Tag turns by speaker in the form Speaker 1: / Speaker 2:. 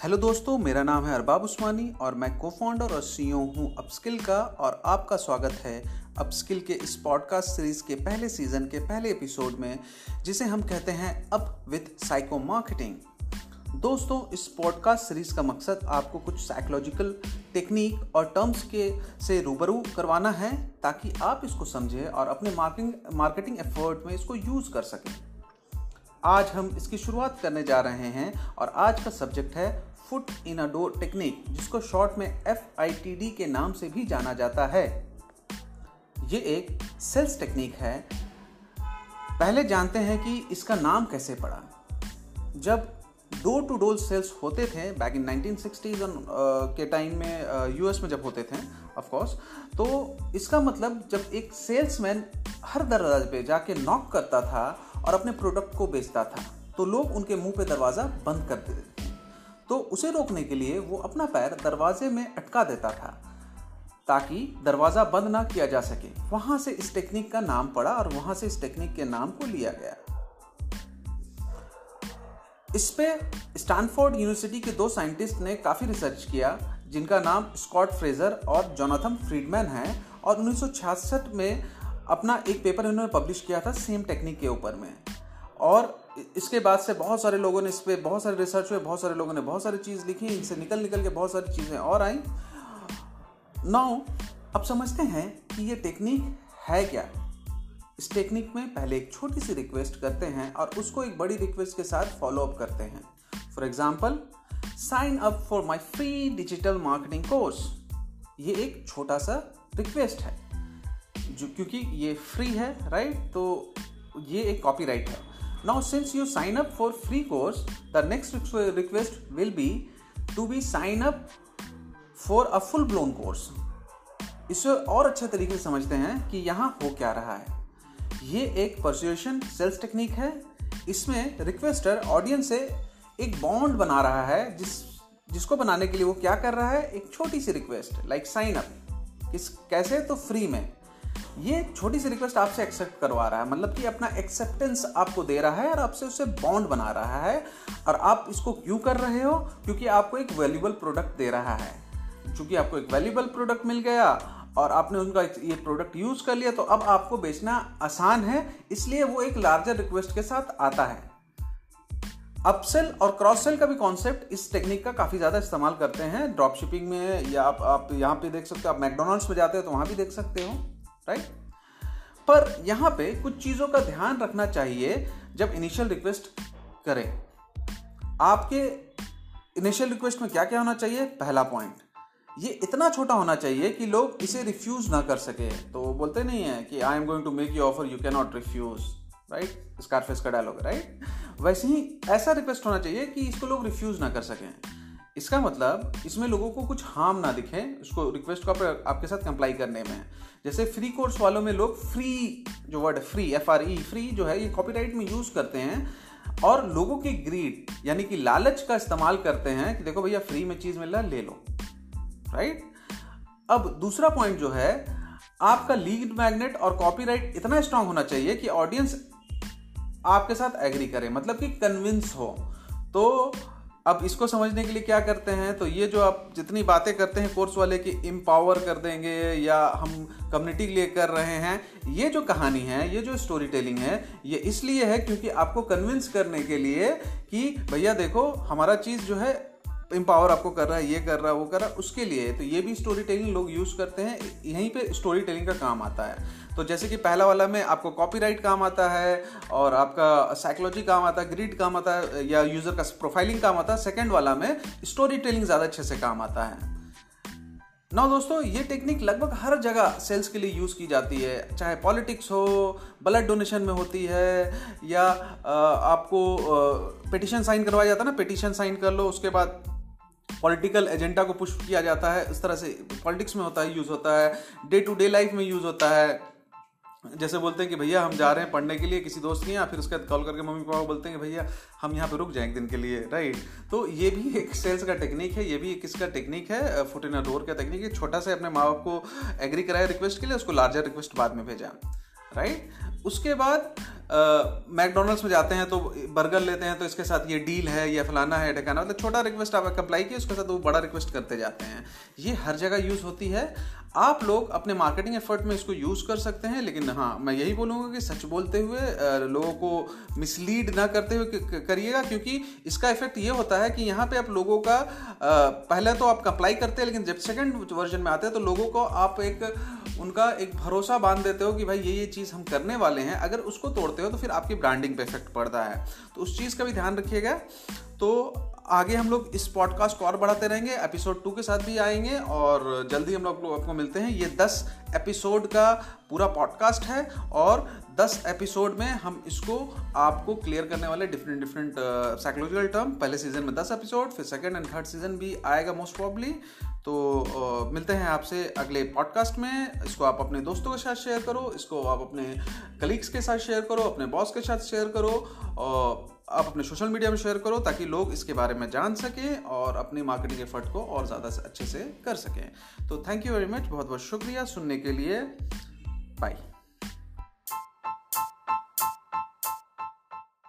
Speaker 1: Hello दोस्तों, मेरा नाम है अरबाब उस्मानी और मैं को फाउंडर और सीईओ हूँ अपस्किल का और आपका स्वागत है अपस्किल के इस पॉडकास्ट सीरीज़ के पहले सीज़न के पहले एपिसोड में, जिसे हम कहते हैं अप विथ साइको मार्केटिंग दोस्तों, इस पॉडकास्ट सीरीज़ का मकसद आपको कुछ साइकोलॉजिकल टेक्निक और टर्म्स के से रूबरू करवाना है, ताकि आप इसको समझें और अपने मार्केटिंग मार्केटिंग एफर्ट में इसको यूज़ कर सकें। आज हम इसकी शुरुआत करने जा रहे हैं और आज का सब्जेक्ट है foot in a door technique जिसको शॉर्ट में एफ़ के नाम से भी जाना जाता है। ये एक सेल्स टेक्निक है। पहले जानते हैं कि इसका नाम कैसे पड़ा। जब डोर टू डोर सेल्स होते थे बैक इन 1960s के टाइम में यूएस uh, में जब होते थे ऑफ़ कोर्स तो इसका मतलब जब एक सेल्समैन हर दरवाजे पे जाके नॉक करता था और अपने प्रोडक्ट को बेचता था तो लोग उनके मुँह पे दरवाज़ा बंद कर देते तो उसे रोकने के लिए वो अपना पैर दरवाजे में अटका देता था, ताकि दरवाज़ा बंद ना किया जा सके। वहाँ से इस टेक्निक का नाम पड़ा और वहाँ से इस टेक्निक के नाम को लिया गया। इस पे स्टैनफोर्ड यूनिवर्सिटी के दो साइंटिस्ट ने काफ़ी रिसर्च किया, जिनका नाम स्कॉट फ्रेजर और जोनाथन फ्रीडमैन है और उन्नीस सौ छियासठ में अपना एक पेपर इन्होंने पब्लिश किया था सेम टेक्निक के ऊपर में। और इसके बाद से बहुत सारे लोगों ने इस पर बहुत सारे रिसर्च हुए, बहुत सारे लोगों ने बहुत सारी चीज़ लिखी, इनसे निकल निकल के बहुत सारी चीज़ें और आई। नाउ अब समझते हैं कि ये टेक्निक है क्या। इस टेक्निक में पहले एक छोटी सी रिक्वेस्ट करते हैं और उसको एक बड़ी रिक्वेस्ट के साथ फॉलो अप करते हैं। For example sign up for my free digital marketing course ये एक छोटा सा रिक्वेस्ट है। जो, क्योंकि ये फ्री है राइट तो ये एक कॉपीराइट है। Now, since you sign up for free course, the next request will be to be sign up for a full blown course. इसे और अच्छे तरीके से समझते हैं कि यहाँ हो क्या रहा है। ये एक परसुएशन सेल्स टेक्निक है। इसमें रिक्वेस्टर ऑडियंस से एक बॉन्ड बना रहा है जिस जिसको बनाने के लिए वो क्या कर रहा है एक छोटी सी रिक्वेस्ट लाइक साइन अप किस कैसे? तो फ्री में। ये छोटी सी रिक्वेस्ट आपसे एक्सेप्ट करवा रहा है। मतलब कि अपना एक्सेप्टेंस आपको दे रहा है और आपसे उससे बॉन्ड बना रहा है और आप इसको क्यों कर रहे हो? क्योंकि आपको एक वैल्यूबल प्रोडक्ट दे रहा है। चूँकि आपको एक वैल्यूबल प्रोडक्ट मिल गया और आपने उनका ये प्रोडक्ट यूज़ कर लिया तो अब आपको बेचना आसान है। इसलिए वो एक लार्जर रिक्वेस्ट के साथ आता है। अपसेल और क्रॉस सेल का भी कॉन्सेप्ट इस टेक्निक का काफ़ी ज़्यादा इस्तेमाल करते हैं। ड्रॉप शिपिंग में या आप आप यहाँ पे देख सकते हो, आप मैकडोनल्ड्स में जाते हो तो वहाँ भी देख सकते हो। राइट? पर यहाँ पे कुछ चीज़ों का ध्यान रखना चाहिए जब इनिशियल रिक्वेस्ट करें। आपके इनिशियल रिक्वेस्ट में क्या क्या होना चाहिए? पहला पॉइंट ये इतना छोटा होना चाहिए कि लोग इसे रिफ्यूज ना कर सके। तो बोलते नहीं है कि I am going to make you offer you can not refuse right Scarface का डायलॉग राइट वैसे ही ऐसा रिक्वेस्ट होना चाहिए कि इसको लोग रिफ्यूज ना कर सकें। इसका मतलब इसमें लोगों को कुछ हार्म ना दिखे उसको रिक्वेस्ट को आप, आपके साथ कंप्लाई करने में। जैसे फ्री कोर्स वालों में लोग फ्री जो word free F R E free जो है ये कॉपीराइट में यूज़ करते हैं और लोगों की ग्रीड यानी कि लालच का इस्तेमाल करते हैं कि देखो भैया फ्री में चीज़ मिल रहा ले लो। राइट अब दूसरा पॉइंट जो है आपका लीड मैग्नेट और कॉपीराइट इतना स्ट्रांग होना चाहिए कि ऑडियंस आपके साथ एग्री करे मतलब कि कन्विंस हो। तो अब इसको समझने के लिए क्या करते हैं? तो ये जो आप जितनी बातें करते हैं कोर्स वाले कि एम्पावर कर देंगे या हम कम्युनिटी के लिए कर रहे हैं, ये जो कहानी है, ये जो स्टोरी टेलिंग है, ये इसलिए है क्योंकि आपको कन्विंस करने के लिए कि, भैया देखो, हमारा चीज़ जो है एम्पावर आपको कर रहा है, ये कर रहा है, वो कर रहा है, उसके लिए। तो ये भी स्टोरी टेलिंग लोग यूज़ करते हैं, यहीं पे स्टोरी टेलिंग का काम आता है। तो जैसे कि पहला वाला में आपको कॉपीराइट काम आता है, और आपका साइकोलॉजी काम आता है ग्रीड काम आता है, या यूज़र का प्रोफाइलिंग काम आता है सेकेंड वाला में स्टोरी टेलिंग ज़्यादा अच्छे से काम आता है। ना दोस्तों, ये टेक्निक लगभग हर जगह सेल्स के लिए यूज़ की जाती है, चाहे पॉलिटिक्स हो ब्लड डोनेशन में होती है, या आपको पिटिशन साइन करवाया जाता है ना पिटिशन साइन कर लो, उसके बाद पॉलिटिकल एजेंडा को पुश किया जाता है। इस तरह से पॉलिटिक्स में होता है, यूज़ होता है। डे टू डे लाइफ में यूज़ होता है। जैसे बोलते हैं कि भैया हम जा रहे हैं पढ़ने के लिए किसी दोस्त के यहाँ, फिर उसके बाद कॉल करके मम्मी पापा बोलते हैं कि भैया हम यहाँ पे रुक जाएँ एक दिन के लिए, राइट? तो ये भी एक सेल्स का टेक्निक है, ये भी एक इसका टेक्निक है फुट इन डोर का टेक्निक है। छोटा सा अपने माँ बाप को एग्री कराया रिक्वेस्ट के लिए, उसको लार्जर रिक्वेस्ट बाद में भेजा, राइट? उसके बाद मैकडोनल्ड्स में जाते हैं तो बर्गर लेते हैं तो इसके साथ ये डील है, या फलाना है ठिकाना। मतलब छोटा रिक्वेस्ट आप अप्लाई किए, उसके साथ वो बड़ा रिक्वेस्ट करते जाते हैं। ये हर जगह यूज़ होती है। आप लोग अपने मार्केटिंग एफर्ट में इसको यूज़ कर सकते हैं, लेकिन हाँ मैं यही बोलूँगा कि सच बोलते हुए लोगों को मिसलीड ना करते हुए करिएगा, क्योंकि इसका इफ़ेक्ट ये होता है कि यहाँ पे आप लोगों का पहले तो आप अप्लाई करते हैं, लेकिन जब सेकंड वर्जन में आते हैं तो लोगों को आप एक, उनका एक भरोसा बाँध देते हो कि भाई ये ये चीज़ हम करने वाले हैं। अगर उसको तोड़ते हो तो फिर आपकी ब्रांडिंग पे इफ़ेक्ट पड़ता है। तो उस चीज़ का भी ध्यान रखिएगा। तो आगे हम लोग इस पॉडकास्ट को और बढ़ाते रहेंगे। एपिसोड टू के साथ भी आएँगे और जल्दी हम लोग आपको मिलते हैं। ये दस एपिसोड का पूरा पॉडकास्ट है और दस एपिसोड में हम इसको आपको क्लियर करने वाले डिफरेंट डिफरेंट साइकोलॉजिकल टर्म पहले सीज़न में दस एपिसोड फिर सेकेंड एंड थर्ड सीज़न भी आएगा मोस्ट प्रॉब्ली तो uh, मिलते हैं आपसे अगले पॉडकास्ट में। इसको आप अपने दोस्तों के साथ शेयर करो इसको आप अपने कलीग्स के साथ शेयर करो अपने बॉस के साथ शेयर करो। और आप अपने सोशल मीडिया में शेयर करो ताकि लोग इसके बारे में जान सकें और अपनी मार्केटिंग एफर्ट को और ज़्यादा से अच्छे से कर सकें। तो थैंक यू वेरी मच बहुत बहुत शुक्रिया सुनने के लिए। बाय